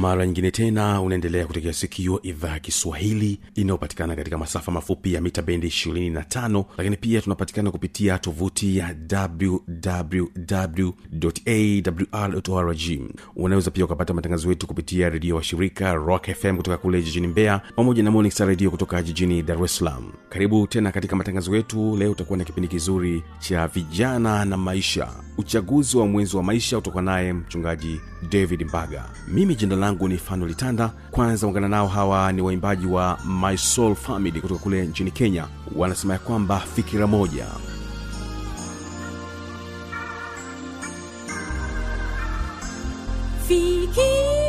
mara nyingine tena unaendelea kutegea sikio idhaa ya kiswahili inayopatikana katika masafa mafupi ya mita bendi 25 lakini pia tunapatikana kupitia tovuti ya wwwawrrg unaweza pia ukapata matangazo yetu kupitia redio wa shirika rock fm kutoka kule jijini mbeya pamoja na monix redio kutoka jijini dar es salaam. Karibu tena katika matangazo yetu. Leo utakuwa na kipindi kizuri cha vijana na maisha. Uchaguzi wa mwenzi wa maisha utoka naye mchungaji david mbaga. Mimi jina langu ni fanuel tanda kwanza ungana nao hawa ni waimbaji wa my soul family kutoka kule nchini kenya. Wanasema ya kwamba fikira moja. Fikira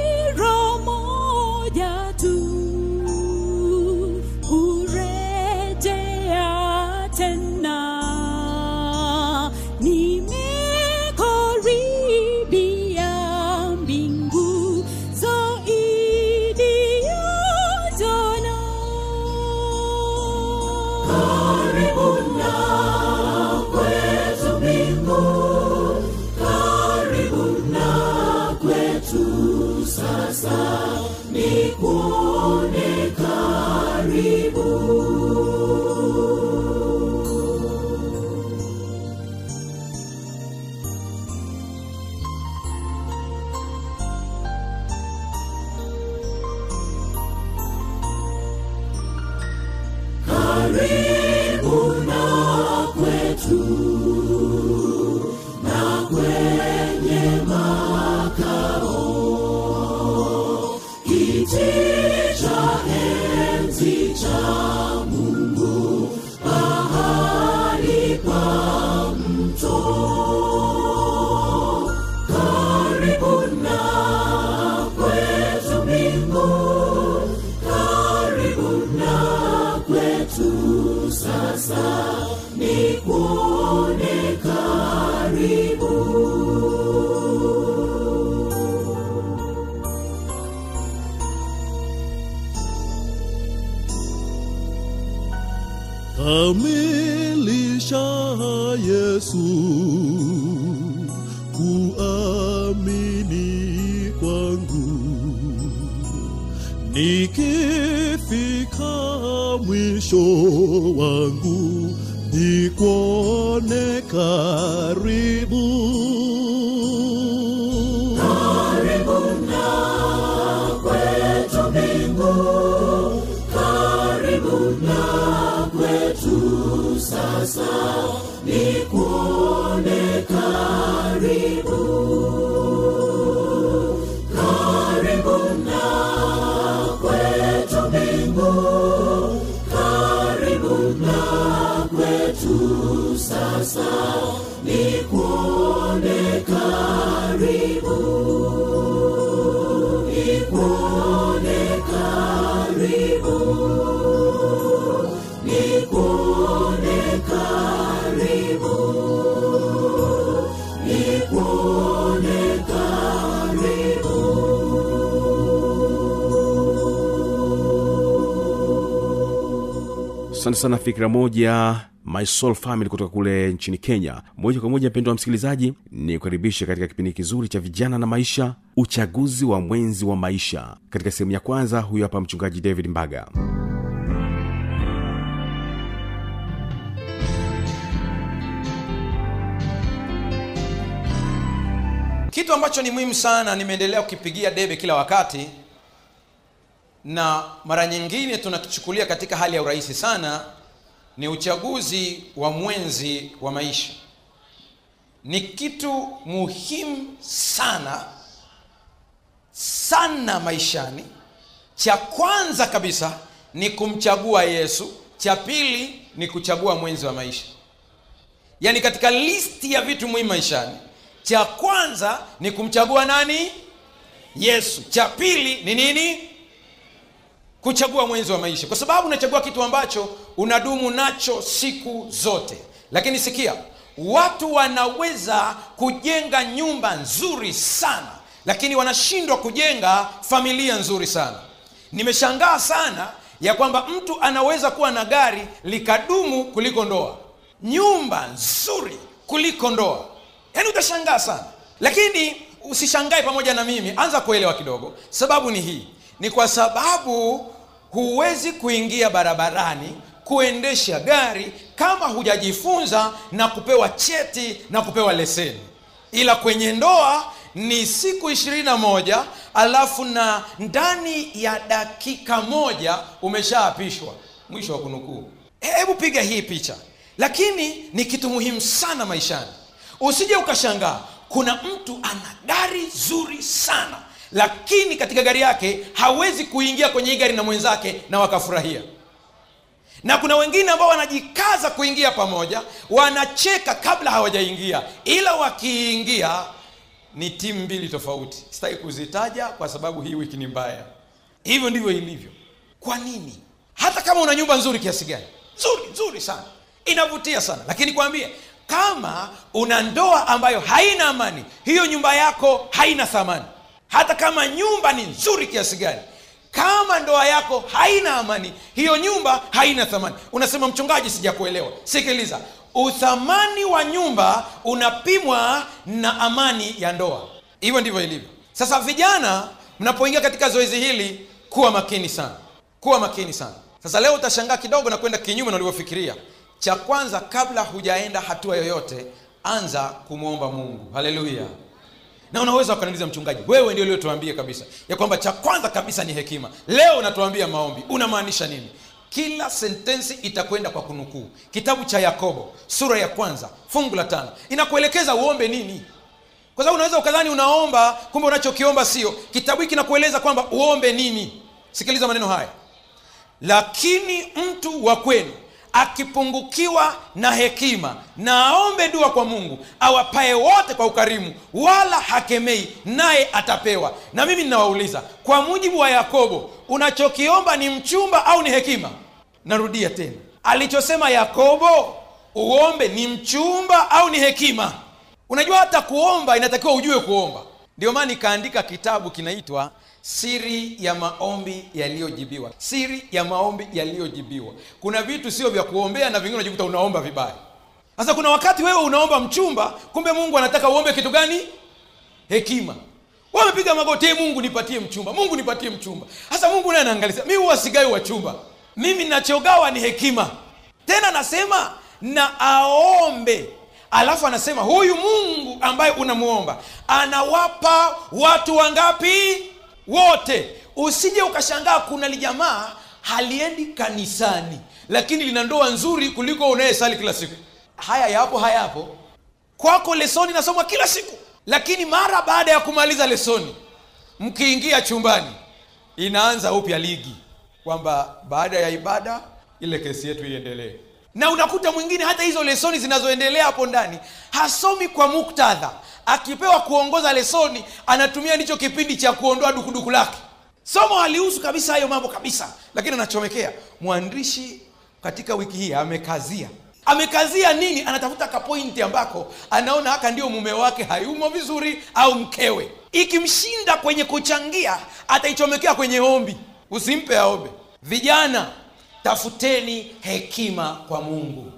to Yesu kuamini kwangu. Nikifika mwisho wangu nikuone karibu nikuone karibu. Karibu na kwetu. Karibu na kwetu sasa. Asante sana fikira moja my soul family kutoka kule nchini kenya. Moja kwa moja mpendo wa msikilizaji ni kukaribisha katika kipindi kizuri cha vijana na maisha uchaguzi wa mwenzi wa maisha. Katika sehemu ya kwanza huyo hapa mchungaji david mbaga. Kitu ambacho ni muhimu sana nimeendelea kukipigia debe kila wakati na mara nyingine tunakichukulia katika hali ya urahisi sana ni uchaguzi wa mwenzi wa maisha. Ni kitu muhimu sana sana maishani. Cha kwanza kabisa ni kumchagua yesu cha pili ni kuchagua mwenzi wa maisha. Yaani katika listi ya vitu muhimu maishani cha kwanza ni kumchagua nani? Yesu. Cha pili ni nini kuchagua mwenzi wa maisha. Kwa sababu unachagua kitu ambacho unadumu nacho siku zote. Lakini sikia watu wanaweza kujenga nyumba nzuri sana lakini wanashindwa kujenga familia nzuri sana. Nimeshangaa sana ya kwamba mtu anaweza kuwa na gari likadumu kuliko ndoa. Nyumba nzuri kuliko ndoa. Yaani utashangaa sana. Lakini usishangae pamoja na mimi. Anza kuelewa kidogo. Sababu ni hii. Ni kwa sababu huwezi kuingia barabarani kuendesha gari kama hujajifunza na kupewa cheti na kupewa leseni. Ila kwenye ndoa ni siku ishirini na moja alafu na ndani ya dakika moja umeshaapishwa. Mwisho wa kunukuu. Hebu piga hii picha. Lakini ni kitu muhimu sana maishani. Usije ukashangaa kuna mtu ana gari zuri sana lakini katika gari yake hawezi kuingia kwenye hii gari na mwenzake na wakafurahia. Na kuna wengine ambao wanajikaza kuingia pamoja wanacheka kabla hawajaingia. Ila wakiingia ni timu mbili tofauti. Sitaki kuzitaja kwa sababu hii wiki ni mbaya. Hivyo ndivyo ilivyo. Kwa nini? Hata kama una nyumba nzuri kiasi gani. Nzuri nzuri sana. Inavutia sana. Lakini kwambie kama una ndoa ambayo haina amani hiyo nyumba yako haina thamani hata kama nyumba ni nzuri kiasi gani kama ndoa yako haina amani hiyo nyumba haina thamani. Unasema mchungaji sijakuelewa. Sikiliza uthamani wa nyumba unapimwa na amani ya ndoa. Hivyo ndivyo ilivyo. Sasa vijana mnapoingia katika zoezi hili kuwa makini sana. Kuwa makini sana. Sasa leo utashangaa kidogo na kwenda kinyume na ulivyofikiria. Cha kwanza kabla hujaenda hatua yoyote anza kumwomba mungu. Haleluya na unaweza ukaniuliza mchungaji wewe ndio uliotuambia kabisa ya kwamba cha kwanza kabisa ni hekima. Leo unatuambia maombi. Unamaanisha nini? Kila sentensi itakwenda kwa kunukuu. Kitabu cha yakobo sura ya kwanza fungu la tano. Inakuelekeza uombe nini? Kwa sababu unaweza ukadhani unaomba kumbe unachokiomba sio. Kitabu hiki kinakueleza kwamba uombe nini? Sikiliza maneno haya. Lakini mtu wa kwenu akipungukiwa na hekima na aombe dua kwa mungu awapae wote kwa ukarimu wala hakemei naye atapewa. Na mimi ninawauliza kwa mujibu wa yakobo unachokiomba ni mchumba au ni hekima? Narudia tena. Alichosema yakobo uombe ni mchumba au ni hekima? Unajua hata kuomba inatakiwa ujue kuomba. Ndio maana nikaandika kitabu kinaitwa siri ya maombi yaliyojibiwa. Siri ya maombi yaliyojibiwa. Kuna vitu sio vya kuombea na vingine unajikuta unaomba vibaya. Sasa kuna wakati wewe unaomba mchumba kumbe mungu anataka uombe kitu gani? Hekima. Wamepiga magoti "Ee mungu nipatie mchumba mungu nipatie mchumba. Sasa mungu naye anaangalia mi huwa wachumba. Mimi nachogawa ni hekima. Tena nasema na aombe. Alafu anasema huyu mungu ambaye unamuomba anawapa watu wangapi wote. Usije ukashangaa kuna lijamaa haliendi kanisani lakini lina ndoa nzuri kuliko unayesali kila siku. Haya yapo hayapo kwako lesoni nasomwa kila siku lakini mara baada ya kumaliza lesoni mkiingia chumbani inaanza upya ligi kwamba baada ya ibada ile kesi yetu iendelee na unakuta mwingine hata hizo lesoni zinazoendelea hapo ndani hasomi kwa muktadha. Akipewa kuongoza lesoni anatumia ndicho kipindi cha kuondoa dukuduku lake. Somo halihusu kabisa hayo mambo kabisa lakini anachomekea mwandishi katika wiki hii amekazia. Amekazia nini? Anatafuta kapointi ambako anaona haka ndio mume wake hayumo vizuri au mkewe. Ikimshinda kwenye kuchangia ataichomekea kwenye ombi. Usimpe aombe. Vijana tafuteni hekima kwa mungu.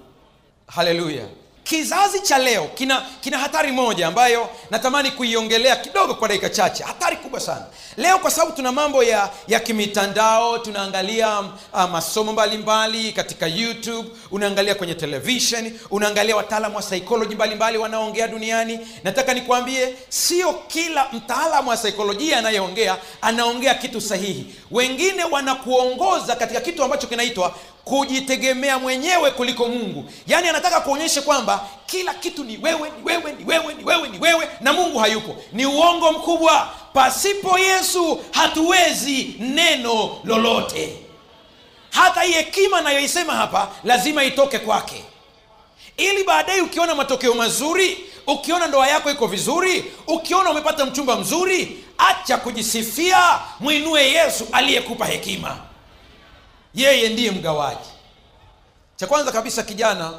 Haleluya kizazi cha leo kina kina hatari moja ambayo natamani kuiongelea kidogo kwa dakika chache. Hatari kubwa sana. Leo kwa sababu tuna mambo ya ya kimitandao tunaangalia uh, masomo mbalimbali katika youtube unaangalia kwenye televishen unaangalia wataalamu wa saikoloji mbalimbali wanaoongea duniani. Nataka nikwambie sio kila mtaalamu wa saikolojia anayeongea anaongea kitu sahihi. Wengine wanakuongoza katika kitu ambacho kinaitwa kujitegemea mwenyewe kuliko mungu. Yaani anataka kuonyeshe kwamba kila kitu ni wewe ni wewe ni wewe ni wewe ni wewe na mungu hayupo. Ni uongo mkubwa. Pasipo yesu hatuwezi neno lolote. Hata hii hekima nayoisema hapa lazima itoke kwake. Ili baadaye ukiona matokeo mazuri ukiona ndoa yako iko vizuri ukiona umepata mchumba mzuri acha kujisifia mwinue yesu aliyekupa hekima yeye ndiye mgawaji. Cha kwanza kabisa kijana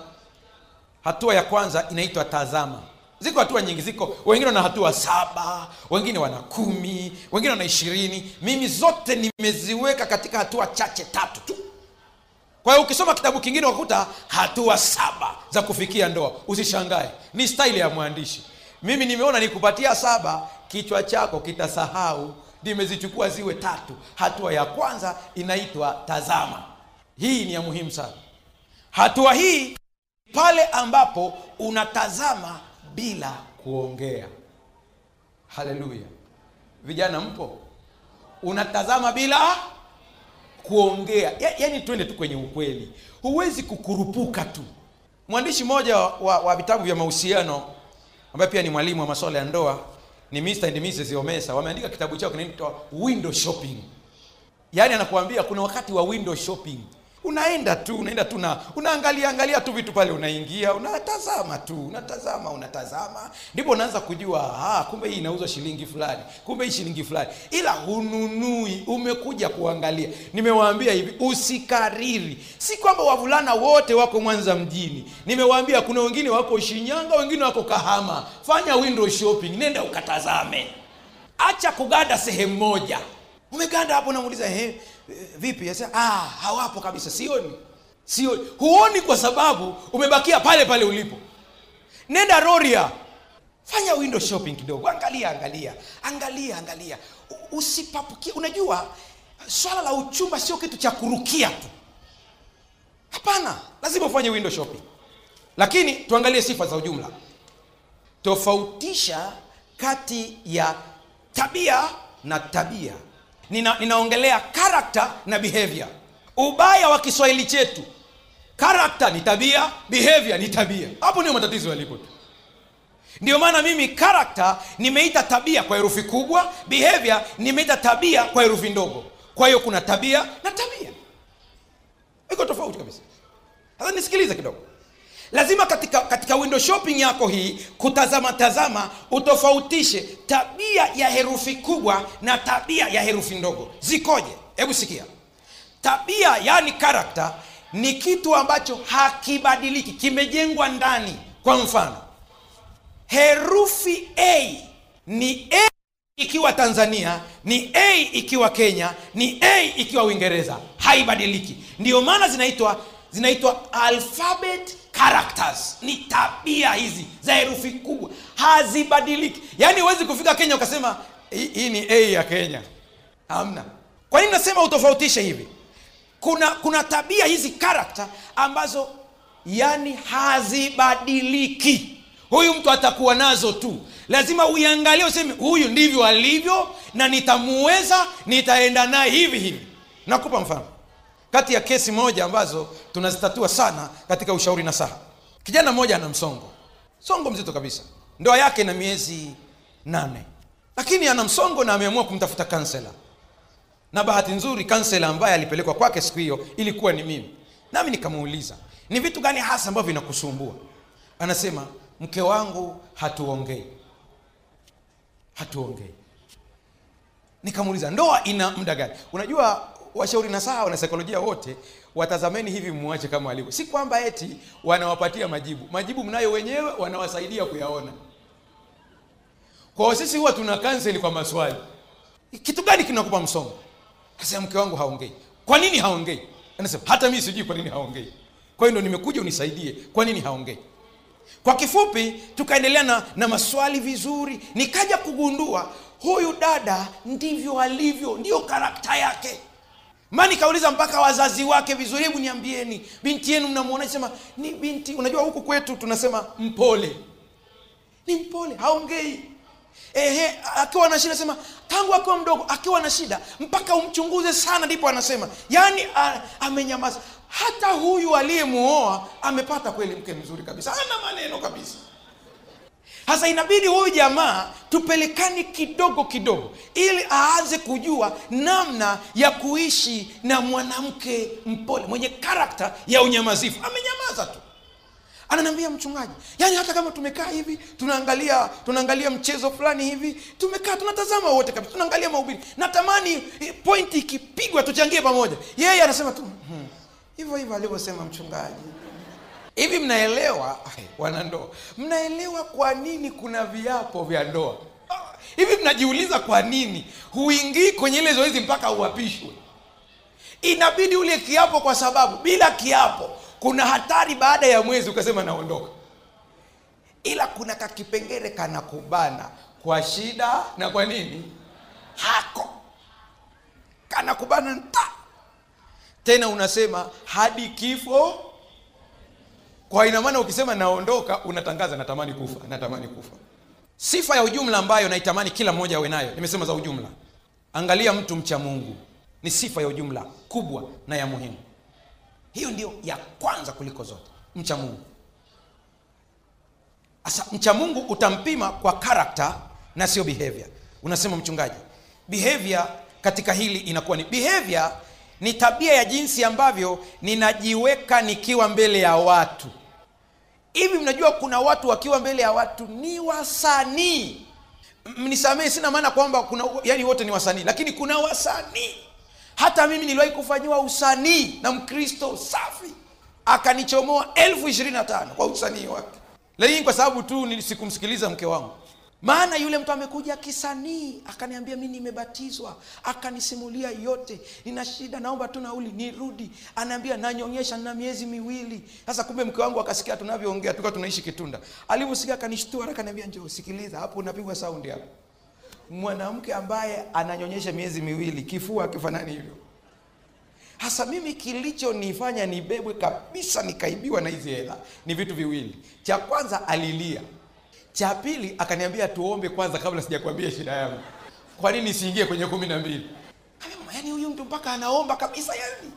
hatua ya kwanza inaitwa tazama. Ziko hatua nyingi ziko. Wengine wana hatua saba wengine wana kumi wengine wana ishirini. Mimi zote nimeziweka katika hatua chache tatu tu. Kwa hiyo ukisoma kitabu kingine wakuta hatua saba za kufikia ndoa. Usishangae ni staili ya mwandishi. Mimi nimeona nikupatia saba kichwa chako kitasahau nimezichukua ziwe tatu. Hatua ya kwanza inaitwa tazama. Hii ni ya muhimu sana. Hatua hii pale ambapo unatazama bila kuongea. Haleluya. Vijana mpo? Unatazama bila kuongea. Ya, yani twende tu kwenye ukweli. Huwezi kukurupuka tu. Mwandishi mmoja wa, wa, wa vitabu vya mahusiano ambaye pia ni mwalimu wa masuala ya ndoa ni Mr. and Mrs. Omesa wameandika kitabu chao kinaitwa window shopping yaani anakuambia kuna wakati wa window shopping unaenda tu unaenda tu na unaangalia angalia tu vitu pale unaingia unatazama tu unatazama unatazama. Ndipo unaanza kujua ah, kumbe hii inauzwa shilingi fulani kumbe hii shilingi fulani. Ila hununui umekuja kuangalia. Nimewaambia hivi usikariri. Si kwamba wavulana wote wako mwanza mjini. Nimewaambia kuna wengine wako shinyanga wengine wako kahama. Fanya window shopping nenda ukatazame. Acha kuganda sehemu moja. Umeganda hapo namuuliza he vipi? Asa, ah, hawapo kabisa. Sioni. Sioni. Huoni kwa sababu umebakia pale pale ulipo. Nenda roria. Fanya window shopping kidogo. Angalia angalia. Angalia angalia. Usipapukie. Unajua swala la uchumba sio kitu cha kurukia tu. Hapana. Lazima ufanye window shopping. Lakini tuangalie sifa za ujumla. Tofautisha kati ya tabia na tabia Nina, ninaongelea character na behavior. Ubaya wa kiswahili chetu character ni tabia behavior ni tabia. Hapo ndio matatizo yalipo tu. Ndio maana mimi character nimeita tabia kwa herufi kubwa behavior nimeita tabia kwa herufi ndogo. Kwa hiyo kuna tabia na tabia. Iko tofauti kabisa. Sasa nisikilize kidogo lazima katika katika window shopping yako hii kutazama tazama utofautishe tabia ya herufi kubwa na tabia ya herufi ndogo. Zikoje? Hebu sikia. Tabia yani karakta ni kitu ambacho hakibadiliki kimejengwa ndani. Kwa mfano herufi a ni a ikiwa tanzania ni a ikiwa kenya ni a ikiwa uingereza. Haibadiliki. Ndiyo maana zinaitwa zinaitwa alphabet characters. Ni tabia hizi za herufi kubwa. Hazibadiliki. Yaani huwezi kufika kenya ukasema hii ni a ya kenya. Hamna. Kwa nini nasema utofautishe hivi? Kuna kuna tabia hizi karakta ambazo yani hazibadiliki. Huyu mtu atakuwa nazo tu. Lazima uiangalie useme huyu ndivyo alivyo na nitamuweza nitaenda naye hivi hivi. Nakupa mfano kati ya kesi moja ambazo tunazitatua sana katika ushauri na saha. Kijana mmoja ana msongo. Msongo mzito kabisa. Ndoa yake na miezi nane. Lakini ana msongo na ameamua kumtafuta kansela na bahati nzuri kansela ambaye alipelekwa kwake siku hiyo ilikuwa ni mimi. Nami nikamuuliza ni vitu gani hasa ambavyo vinakusumbua? Anasema mke wangu hatuongei. Hatuongei. Nikamuuliza ndoa ina muda gani? Unajua washauri na saha wanasaikolojia wote watazameni hivi mwache kama walivyo si kwamba eti wanawapatia majibu. Majibu mnayo wenyewe wanawasaidia kuyaona. Kwao sisi huwa tuna kanseli kwa maswali. Kitu gani kinakupa msongo? Kasema mke wangu haongei. Kwa nini haongei? Anasema hata mimi sijui kwa nini haongei. Kwa hiyo ndo nimekuja unisaidie kwa nini haongei? Kwa kifupi tukaendelea na, na maswali vizuri. Nikaja kugundua huyu dada ndivyo alivyo ndiyo karakta yake ma nikauliza mpaka wazazi wake vizuri hebu niambieni. Binti yenu mnamwona sema ni binti unajua huku kwetu tunasema mpole. Ni mpole haongei. Ehe akiwa na shida sema tangu akiwa mdogo akiwa na shida mpaka umchunguze sana ndipo anasema. Yaani amenyamaza. Hata huyu aliyemuoa amepata kweli mke mzuri kabisa. Ana maneno kabisa sasa inabidi huyu jamaa tupelekane kidogo kidogo ili aanze kujua namna ya kuishi na mwanamke mpole mwenye karakta ya unyamazifu. Amenyamaza tu. Ananiambia mchungaji yaani hata kama tumekaa hivi tunaangalia tunaangalia mchezo fulani hivi tumekaa tunatazama wote kabisa tunaangalia mahubiri. Natamani eh, pointi ikipigwa tuchangie pamoja. Yeye anasema tu "Hmm, hivyo hivyo alivyosema mchungaji hivi mnaelewa? Wanandoa mnaelewa kwa nini kuna viapo vya ndoa? Ah, hivi mnajiuliza kwa nini huingii kwenye ile zoezi mpaka uapishwe? Inabidi ule kiapo kwa sababu bila kiapo kuna hatari baada ya mwezi ukasema naondoka. Ila kuna kakipengele kanakubana kwa shida na kwa nini? Hako. Kanakubana nta. Tena unasema hadi kifo kwa ina ukisema naondoka unatangaza natamani kufa natamani kufa. Sifa ya ujumla ambayo naitamani kila mmoja awe nayo nimesema za ujumla. Angalia mtu mcha mungu ni sifa ya ujumla kubwa na ya muhimu. Hiyo ndio ya kwanza kuliko zote mcha mungu. Sasa mcha mungu utampima kwa karakta na sio behavior. Unasema mchungaji behavior katika hili inakuwa ni behavior ni tabia ya jinsi ambavyo ninajiweka nikiwa mbele ya watu hivi mnajua kuna watu wakiwa mbele ya watu ni wasanii. Mnisamehe sina maana kwamba kuna yani wote ni wasanii lakini kuna wasanii. Hata mimi niliwahi kufanyiwa usanii na mkristo safi akanichomoa elfu ishirini na tano kwa usanii wake. Lakini kwa sababu tu sikumsikiliza mke wangu maana yule mtu amekuja kisanii akaniambia mi nimebatizwa akanisimulia yote. Nina shida naomba tu nauli nirudi. Anaambia nanyonyesha na miezi miwili. Sasa kumbe mke wangu akasikia tunavyoongea tuka tunaishi kitunda. Alivyosikia akanishtua akaniambia njoo sikiliza hapo unapigwa saundi hapo. Mwanamke ambaye ananyonyesha miezi miwili kifua akifanani hivyo. Hasa mimi kilichonifanya nibebwe kabisa nikaibiwa na hizi hela ni vitu viwili. Cha kwanza alilia cha pili akaniambia tuombe kwanza kabla sijakwambia shida yangu. Kwa nini siingie kwenye kumi na mbili? Yaani huyu mtu mpaka anaomba kabisa yani.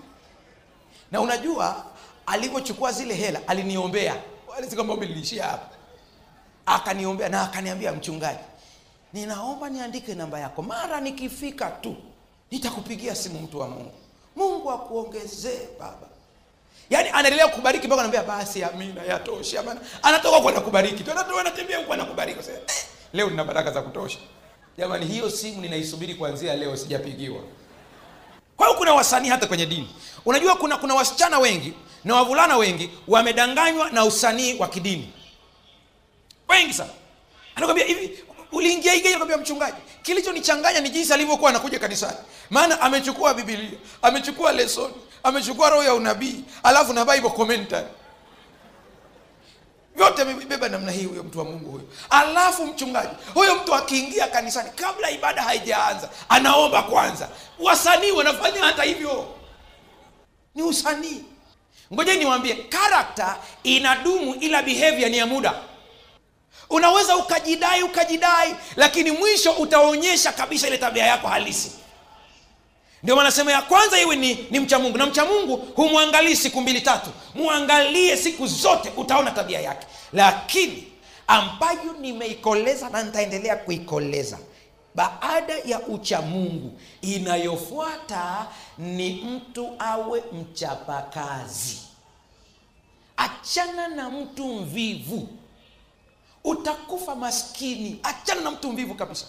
Na unajua alivyochukua zile hela aliniombea. Kwamba liliishia hapa. Akaniombea na akaniambia mchungaji ninaomba niandike namba yako. Mara nikifika tu nitakupigia simu mtu wa mungu. Mungu akuongezee baba yaani anaendelea kubariki mpaka anambia basi amina yatosha maana anatoka kwa nakubariki tu anatoka anatembea huko anakubariki. Sasa, eh, leo nina baraka za kutosha. Jamani hiyo simu ninaisubiri kuanzia leo sijapigiwa. Kwa hiyo kuna wasanii hata kwenye dini. Unajua kuna kuna wasichana wengi na wavulana wengi wamedanganywa na usanii wa kidini. Wengi sana. Anakwambia hivi uliingia igeni kwambia mchungaji kilichonichanganya ni jinsi alivyokuwa anakuja kanisani. Maana amechukua bibilia amechukua lesoni amechukua roho ya unabii alafu na bible commentary. Vyote amebeba namna hii huyo mtu wa mungu huyo. Alafu mchungaji huyo mtu akiingia kanisani kabla ibada haijaanza anaomba kwanza. Wasanii wanafanya hata hivyo. Ni usanii. Ngoja niwaambie karakta inadumu ila behavior ni ya muda. Unaweza ukajidai ukajidai lakini mwisho utaonyesha kabisa ile tabia yako halisi ndio maana sema ya kwanza iwe ni, ni mcha mungu. Na mcha mungu humwangalii siku mbili tatu. Mwangalie siku zote utaona tabia yake. Lakini ambayo nimeikoleza na nitaendelea kuikoleza baada ya ucha mungu inayofuata ni mtu awe mchapakazi. Achana na mtu mvivu. Utakufa maskini. Achana na mtu mvivu kabisa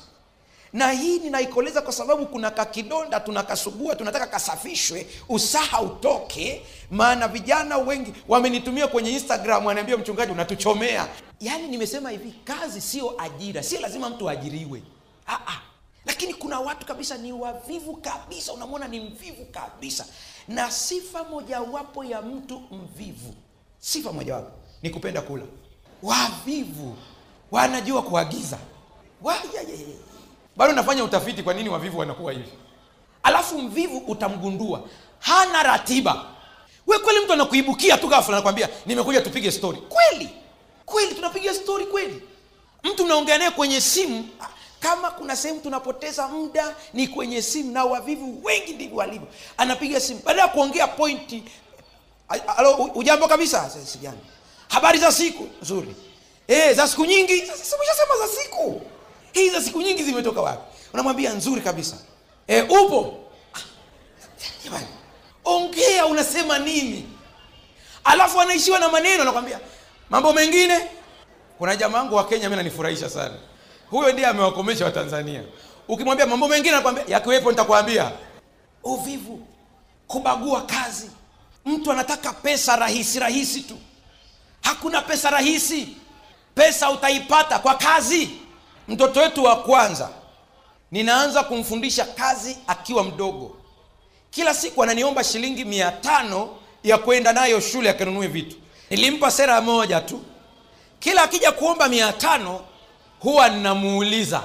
na hii ninaikoleza kwa sababu kuna kakidonda tunakasugua tunataka kasafishwe. Usaha utoke maana vijana wengi wamenitumia kwenye instagram wanaambia mchungaji unatuchomea. Yaani nimesema hivi kazi sio ajira sio lazima mtu aajiriwe Aa, lakini kuna watu kabisa ni wavivu kabisa unamwona ni mvivu kabisa. Na sifa mojawapo ya mtu mvivu sifa mojawapo ni kupenda kula. Wavivu wanajua kuagiza. Wa-. Bado nafanya utafiti kwa nini wavivu wanakuwa hivi? Alafu mvivu utamgundua hana ratiba. We kweli mtu anakuibukia tu ghafla anakwambia nimekuja tupige story. Kweli kweli tunapiga story kweli. Mtu mnaongea naye kwenye simu kama kuna sehemu tunapoteza muda ni kwenye simu na wavivu wengi ndivyo walivyo. Anapiga simu. Baada ya kuongea pointi alo ujambo kabisa? "Si- sijambo habari za siku? Nzuri. E, za siku nyingi? Sasa umeshasema za siku hii za siku nyingi zimetoka wapi? Unamwambia nzuri kabisa. E, upo? Ah, ongea unasema nini? Alafu anaishiwa na maneno anakwambia mambo mengine? Kuna jamaa wangu wa kenya mi nanifurahisha sana. Huyo ndiye amewakomesha watanzania. Ukimwambia mambo mengine anakwambia yakiwepo nitakwambia. Uvivu kubagua kazi. Mtu anataka pesa rahisi rahisi tu. Hakuna pesa rahisi. Pesa utaipata kwa kazi mtoto wetu wa kwanza ninaanza kumfundisha kazi akiwa mdogo. Kila siku ananiomba shilingi mia tano ya kwenda nayo shule akanunue vitu. Nilimpa sera moja tu. Kila akija kuomba mia tano huwa ninamuuliza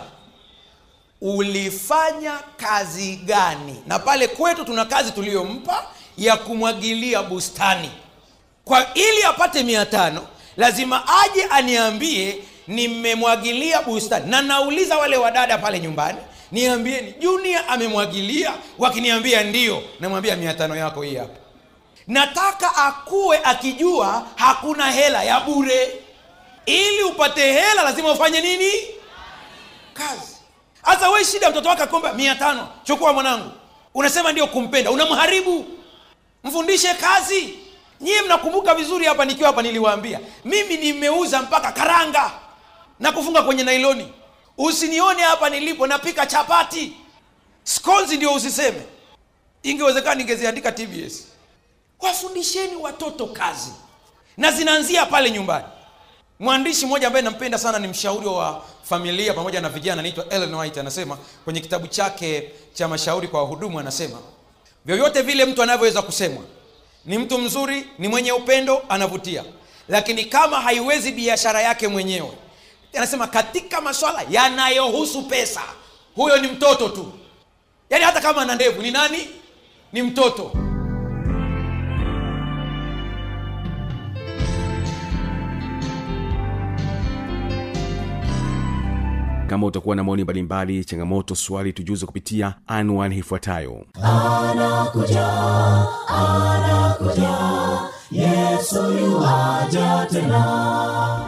ulifanya kazi gani? Na pale kwetu tuna kazi tuliyompa ya kumwagilia bustani. Kwa ili apate mia tano lazima aje aniambie nimemwagilia bustani. Na nauliza wale wadada pale nyumbani niambieni junia amemwagilia. Wakiniambia ndio namwambia mia tano yako hii hapa. Nataka akuwe akijua hakuna hela ya bure. Ili upate hela lazima ufanye nini? Kazi. Hasa we shida mtoto wake akomba mia tano. Chukua mwanangu. Unasema ndio kumpenda. Unamharibu. Mfundishe kazi. Nyie mnakumbuka vizuri hapa nikiwa hapa niliwaambia. Mimi nimeuza mpaka karanga na kufunga kwenye nailoni. Usinione hapa nilipo napika chapati. Skonzi ndio usiseme. Ingewezekana ningeziandika tbs wafundisheni watoto kazi. Na zinaanzia pale nyumbani. Mwandishi mmoja ambaye nampenda sana ni mshauri wa familia pamoja na vijana anaitwa white anasema kwenye kitabu chake cha mashauri kwa wahudumu anasema vyovyote vile mtu anavyoweza kusemwa ni mtu mzuri ni mwenye upendo anavutia. Lakini kama haiwezi biashara yake mwenyewe anasema katika maswala yanayohusu pesa huyo ni mtoto tu. Yaani hata kama ana ndevu ni nani? Ni mtoto. Kama utakuwa na maoni mbalimbali changamoto swali tujuze kupitia anwani ifuatayo. Anakuja anakuja yesu yuaja tena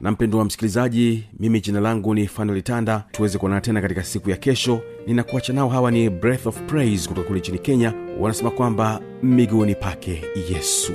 na mpendo wa msikilizaji mimi jina langu ni fanolitanda tanda. Tuweze kuonana tena katika siku ya kesho. Ninakuacha nao hawa ni breath of praise kutoka kule nchini kenya. Wanasema kwamba miguuni pake yesu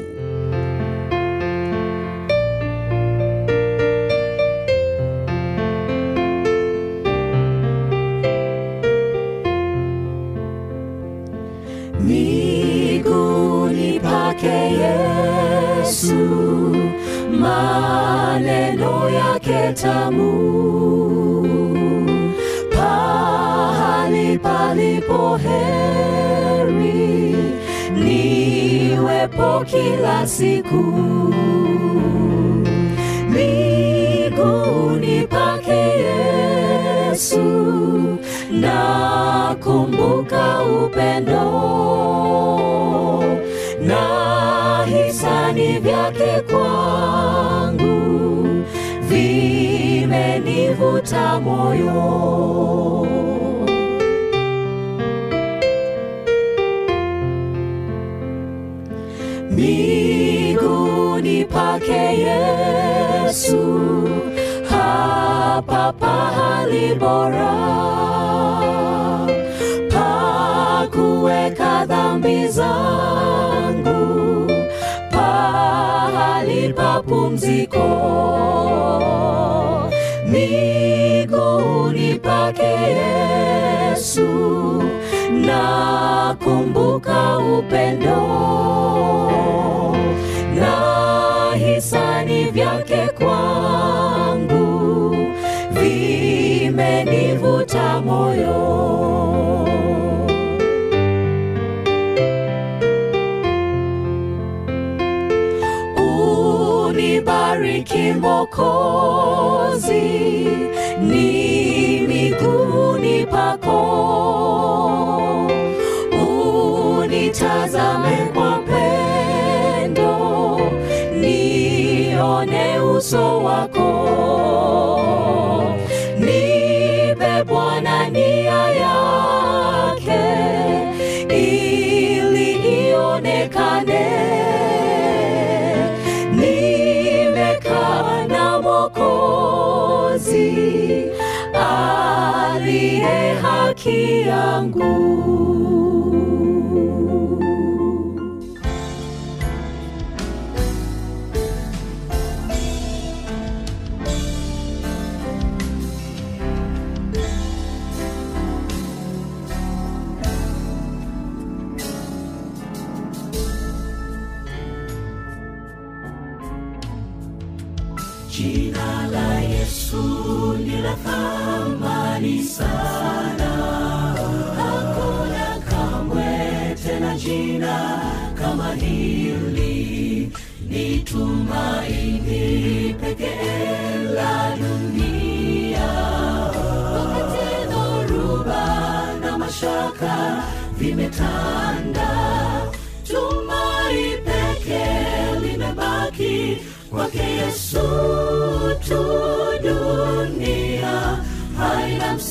kila siku. Miguuni pake yesu nakumbuka upendo. Na hisani vyake kwangu vimenivuta moyo miguuni pake Yesu, hapa pahali bora pa kuweka dhambi zangu, pahali pa pumziko. Miguuni pake Yesu, nakumbuka upendo mokozi ni miguuni pako. Unitazame kwa pendo nione uso wako aliye haki yangu ni la thamani sana, hakuna kamwe tena jina kama hili. Ni tumaini pekee la dunia, wakati dhoruba na mashaka vimetanda, tumai pekee limebaki kwake Yesu tu.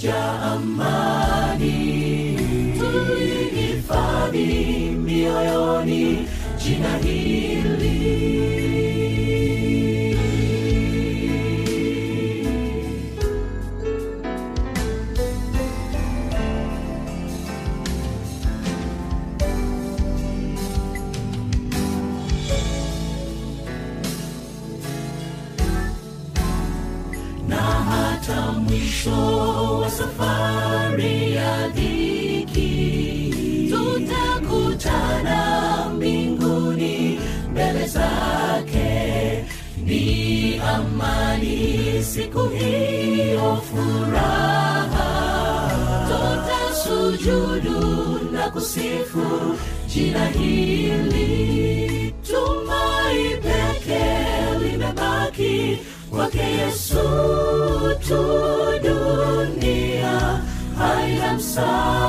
faraja, amani. tuihifadhi mioyoni jina siku hiyo furaha. Tutasujudu na kusifu jina hili. Tumai peke limebaki kwake Yesu tu. Dunia. Haina msaada,